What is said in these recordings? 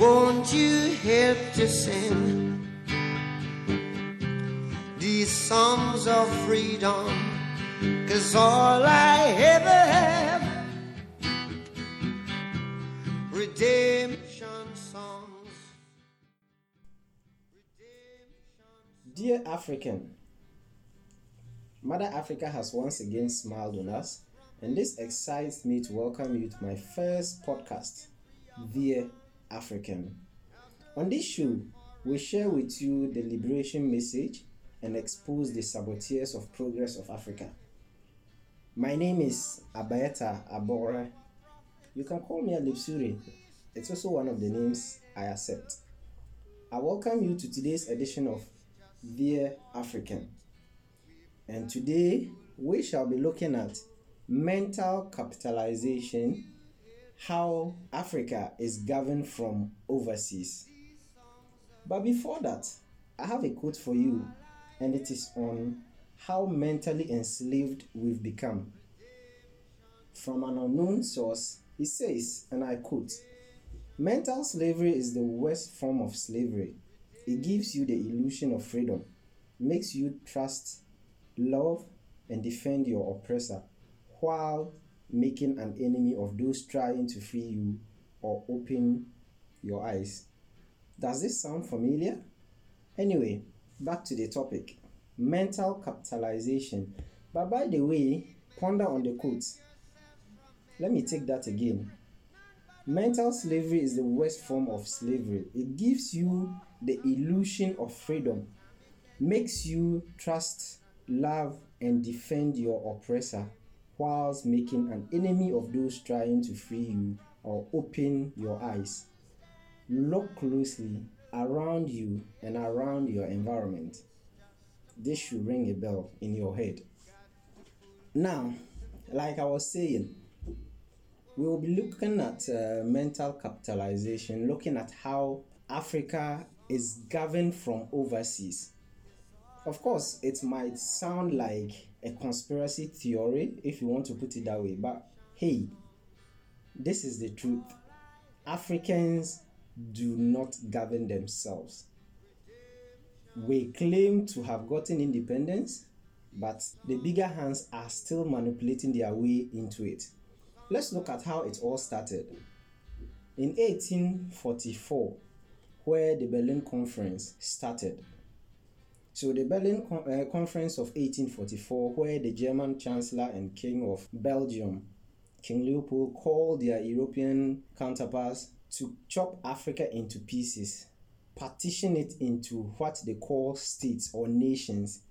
Won't you help to sing these songs of freedom? Cause all I ever have, redemption songs. Dear African, Mother Africa has once again smiled on us, and this excites me to welcome you to my first podcast, Dear African. On this show, we share with you the liberation message and expose the saboteurs of progress of Africa. My name is Abayeta Abora. You can call me Alipsuri. It's also one of the names I accept. I welcome you to today's edition of Dear African. And today we shall be looking at mental capitalization, how Africa is governed from overseas. But before that, I have a quote for you, and it is on how mentally enslaved we've become. From an unknown source, he says, and I quote Mental slavery is the worst form of slavery. It gives you the illusion of freedom, makes you trust, love, and defend your oppressor, while making an enemy of those trying to free you or open your eyes. Does this sound familiar? Anyway, back to the topic mental capitalization. But by the way, ponder on the quote. Let me take that again. Mental slavery is the worst form of slavery. It gives you the illusion of freedom, makes you trust, love, and defend your oppressor, whilst making an enemy of those trying to free you or open your eyes. Look closely around you and around your environment. This should ring a bell in your head. Now, like I was saying, we will be looking at uh, mental capitalization, looking at how Africa is governed from overseas. Of course, it might sound like a conspiracy theory if you want to put it that way, but hey, this is the truth. Africans do not govern themselves. We claim to have gotten independence, but the bigger hands are still manipulating their way into it. Let's look at how it all started. In 1844, where the Berlin Conference started. So, the Berlin Con- uh, Conference of 1844, where the German Chancellor and King of Belgium, King Leopold, called their European counterparts to chop Africa into pieces, partition it into what they call states or nations,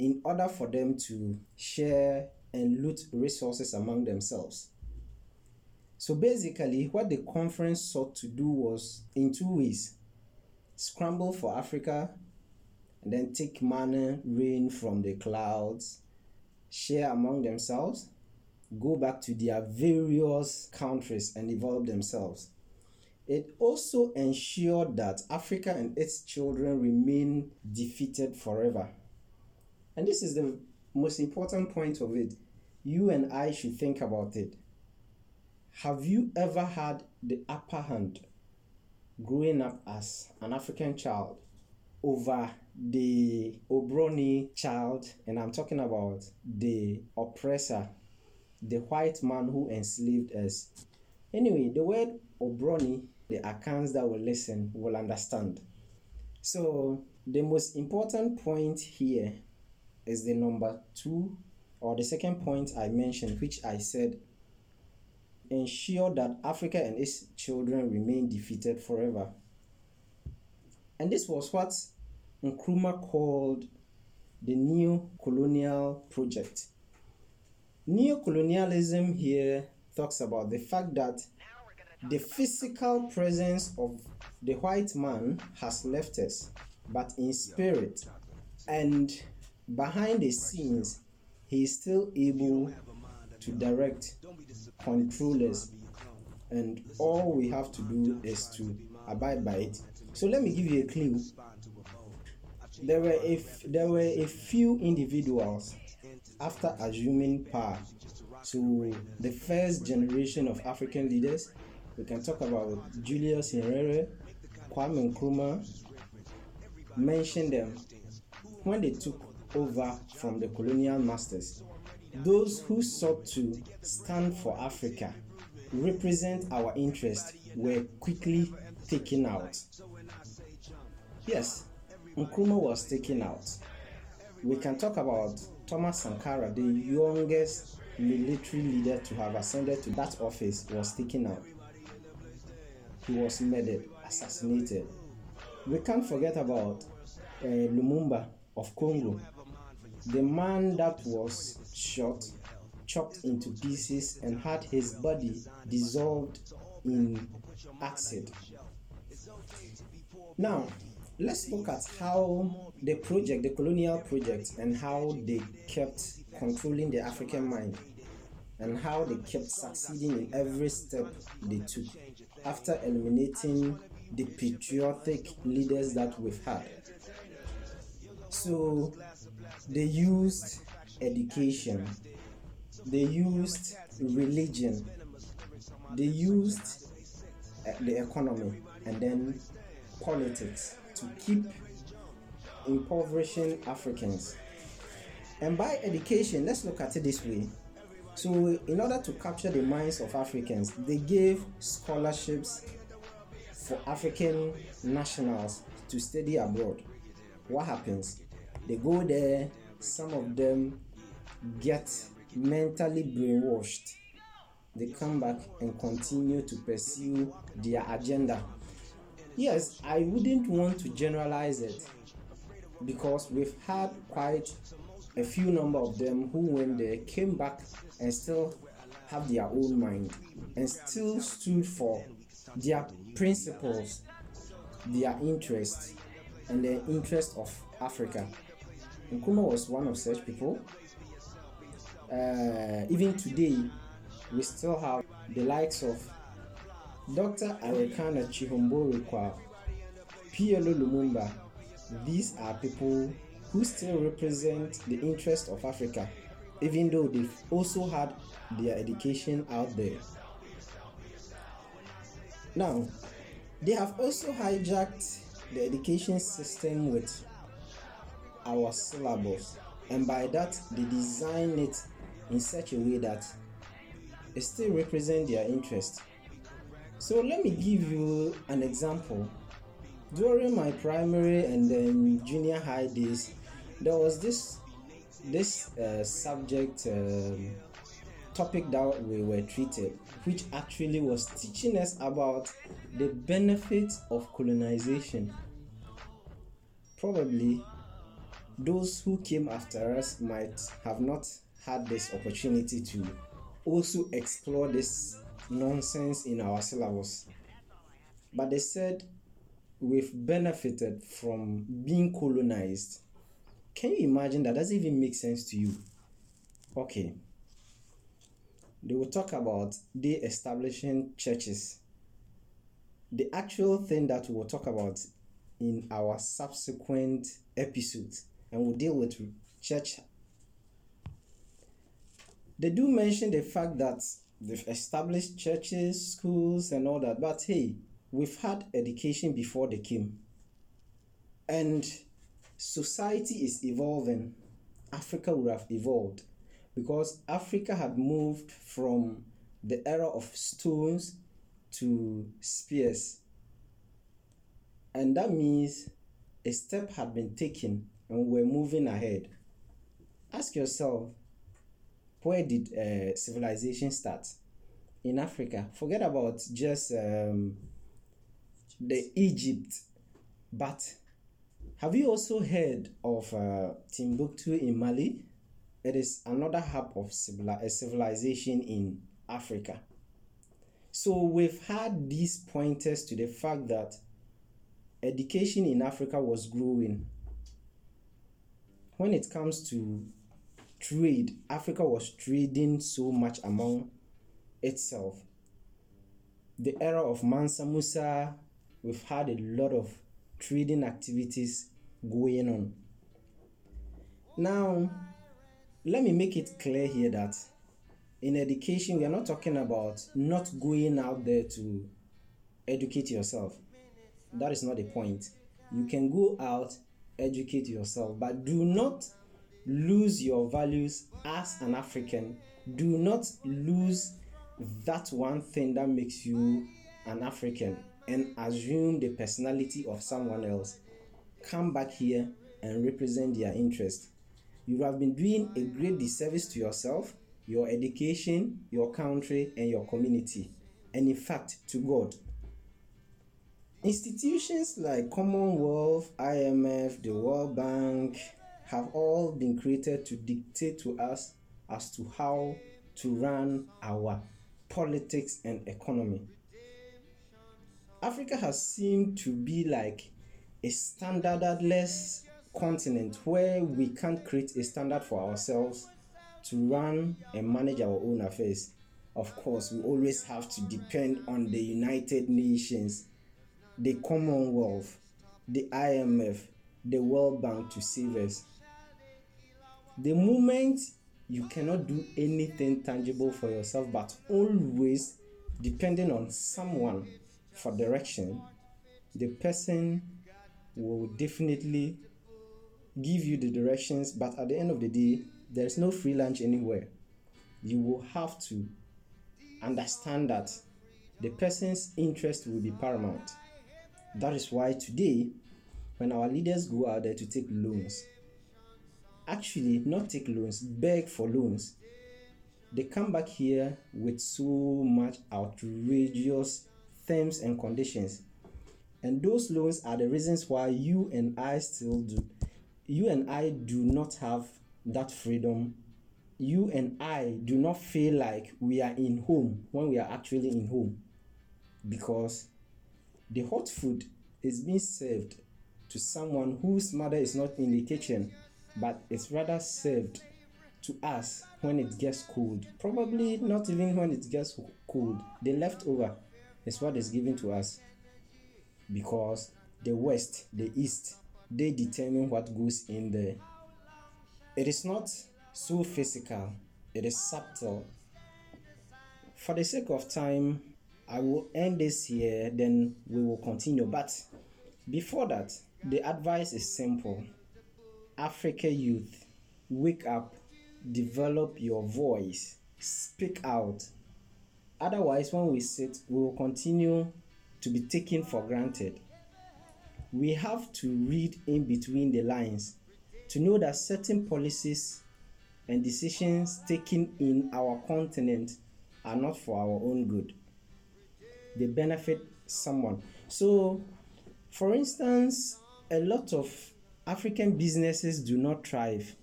in order for them to share and loot resources among themselves. So basically, what the conference sought to do was in two ways scramble for Africa then take manna, rain from the clouds, share among themselves, go back to their various countries and develop themselves. It also ensured that Africa and its children remain defeated forever. And this is the most important point of it. You and I should think about it. Have you ever had the upper hand growing up as an African child over the Obroni child? And I'm talking about the oppressor, the white man who enslaved us. Anyway, the word Obroni, the Akans that will listen will understand. So, the most important point here is the number two, or the second point I mentioned, which I said ensure that Africa and its children remain defeated forever. And this was what Nkrumah called the neo colonial project. Neo colonialism here talks about the fact that The physical presence of the white man has left us, but in spirit and behind the scenes, he is still able to direct, control us, and all we have to do is to abide by it. So let me give you a clue. There were a f- there were a few individuals after assuming power. So the first generation of African leaders, we can talk about Julius Nyerere, Kwame Nkrumah. Mention them when they took over from the colonial masters. Those who sought to stand for Africa, represent our interest, were quickly taken out. Yes, Nkrumah was taken out. We can talk about Thomas Sankara, the youngest military leader to have ascended to that office, was taken out. He was murdered, assassinated. We can't forget about uh, Lumumba of Congo, the man that was shot, chopped into pieces, and had his body dissolved in acid. Now, let's look at how the project, the colonial project, and how they kept controlling the African mind and how they kept succeeding in every step they took after eliminating the patriotic leaders that we've had. So they used education, they used religion, they used uh, the economy, and then politics to keep impoverishing Africans. And by education, let's look at it this way. So, in order to capture the minds of Africans, they gave scholarships for African nationals to study abroad. What happens? They go there, some of them get mentally brainwashed. They come back and continue to pursue their agenda. Yes, I wouldn't want to generalize it because we've had quite a few number of them who when they came back and still have their own mind and still stood for their principles, their interests, and the interest of Africa. Nkrumah was one of such people. Uh, even today, we still have the likes of Dr. Arikana Chihombori-Quao, PLO Lumumba. These are people who still represent the interest of Africa, even though they've also had their education out there. Now, they have also hijacked the education system with our syllabus, and by that, they design it in such a way that it still represents their interest. So, let me give you an example. During my primary and then junior high days, there was this this uh, subject um, topic that we were treated, which actually was teaching us about the benefits of colonization. Probably those who came after us might have not had this opportunity to also explore this nonsense in our syllabus. But they said we've benefited from being colonized. Can you imagine that? Does it even make sense to you? Okay. They will talk about they establishing churches. The actual thing that we will talk about in our subsequent episodes, and we'll deal with church. They do mention the fact that they've established churches, schools, and all that, but hey, we've had education before they came. And society is evolving. Africa would have evolved because Africa had moved from the era of stones to spears. And that means a step had been taken and we're moving ahead. Ask yourself, where did uh, civilization start? In Africa. Forget about just um, the Egypt, but have you also heard of uh, Timbuktu in Mali? It is another hub of civili- civilization in Africa. So we've had these pointers to the fact that education in Africa was growing. When it comes to trade, Africa was trading so much among itself. The era of Mansa Musa, we've had a lot of trading activities going on. Now, let me make it clear here that in education, we are not talking about not going out there to educate yourself. That is not the point. You can go out, educate yourself, but do not lose your values as an African. Do not lose that one thing that makes you an African and assume the personality of someone else. Come back here and represent their interest. You have been doing a great disservice to yourself your education, your country, and your community, and in fact, to God. Institutions like Commonwealth, IMF, the World Bank have all been created to dictate to us as to how to run our politics and economy. Africa has seemed to be like a standardless continent where we can't create a standard for ourselves to run and manage our own affairs. Of course, we always have to depend on the United Nations, the Commonwealth, the IMF, the World Bank to save us. The moment you cannot do anything tangible for yourself, but always depending on someone for direction, the person will definitely give you the directions, but at the end of the day, there's no free lunch anywhere. You will have to understand that the person's interest will be paramount. That is why today, when our leaders go out there to take loans, actually not take loans, beg for loans, they come back here with so much outrageous terms and conditions. And those loans are the reasons why you and I still do. You and I do not have that freedom, you and I do not feel like we are in home when we are actually in home because the hot food is being served to someone whose mother is not in the kitchen but it's rather served to us when it gets cold. Probably not even when it gets cold. The leftover is what is given to us because the West, the East, they determine what goes in there it is not so physical, it is subtle. For the sake of time, I will end this here, then we will continue. But before that, the advice is simple Africa youth, wake up, develop your voice, speak out. Otherwise, when we sit, we will continue to be taken for granted. We have to read in between the lines to know that certain policies and decisions taken in our continent are not for our own good. They benefit someone. So, for instance, a lot of African businesses do not thrive,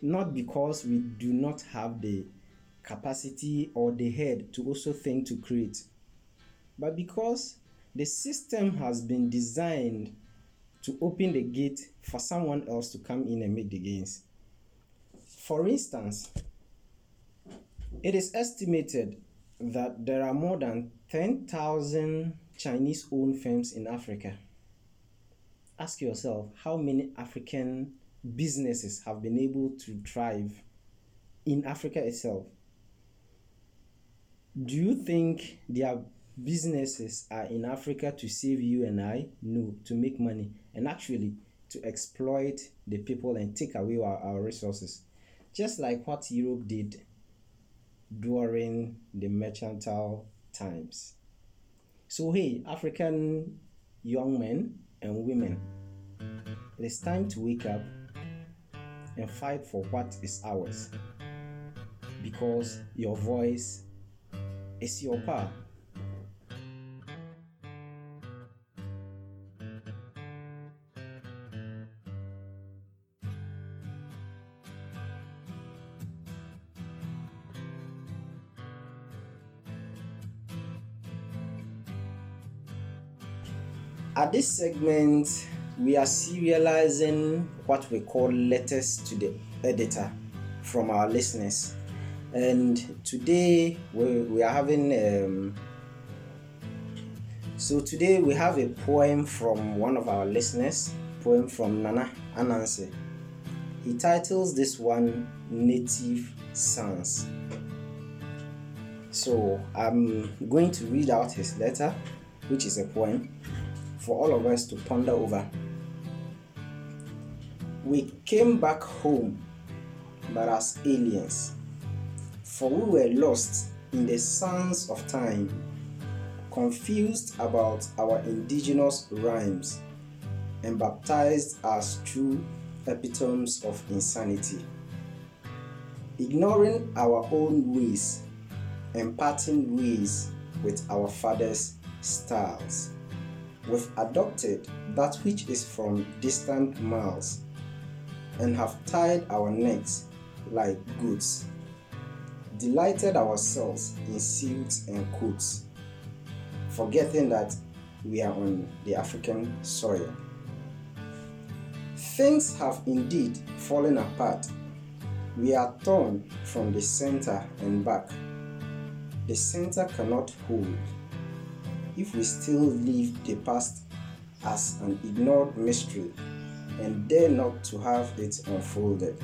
not because we do not have the capacity or the head to also think to create, but because the system has been designed to open the gate for someone else to come in and make the gains. For instance, it is estimated that there are more than 10,000 Chinese owned firms in Africa. Ask yourself how many African businesses have been able to thrive in Africa itself. Do you think their businesses are in Africa to save you and I? No, to make money and actually to exploit the people and take away our, our resources. Just like what Europe did during the mercantile times. So, hey, African young men and women, it is time to wake up and fight for what is ours because your voice is your power. At this segment, we are serializing what we call letters to the editor from our listeners. And today we, we are having um, so today we have a poem from one of our listeners, poem from Nana Anansi. He titles this one Native Sons. So I'm going to read out his letter, which is a poem, for all of us to ponder over. We came back home, but as aliens, for we were lost in the sands of time confused about our indigenous rhymes and baptized as true epitomes of insanity. Ignoring our own ways and parting ways with our father's styles. We've adopted that which is from distant miles and have tied our necks like goats, delighted ourselves in suits and coats forgetting that we are on the African soil. Things have indeed fallen apart. We are torn from the center and back. The center cannot hold if we still leave the past as an ignored mystery and dare not to have it unfolded.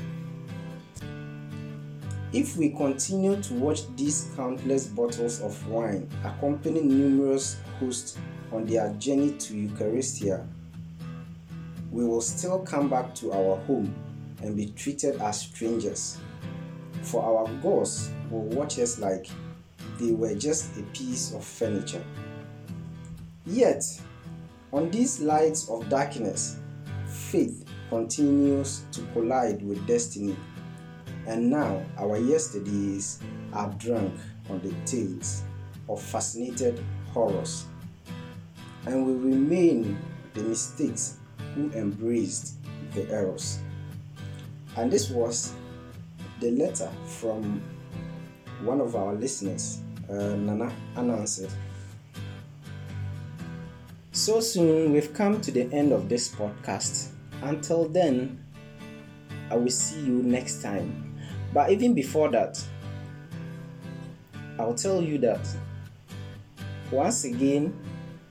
If we continue to watch these countless bottles of wine accompany numerous hosts on their journey to Eucharistia, we will still come back to our home and be treated as strangers. For our gods will watch us like they were just a piece of furniture. Yet, on these lights of darkness, faith continues to collide with destiny and now our yesterdays are drunk on the tales of fascinated horrors. And we remain the mistakes who embraced the errors. And this was the letter from one of our listeners, uh, Nana Anansi. So soon we've come to the end of this podcast. Until then, I will see you next time. But even before that, I'll tell you that once again,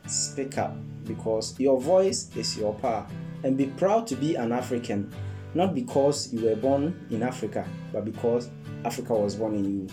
speak up because your voice is your power. And be proud to be an African, not because you were born in Africa, but because Africa was born in you.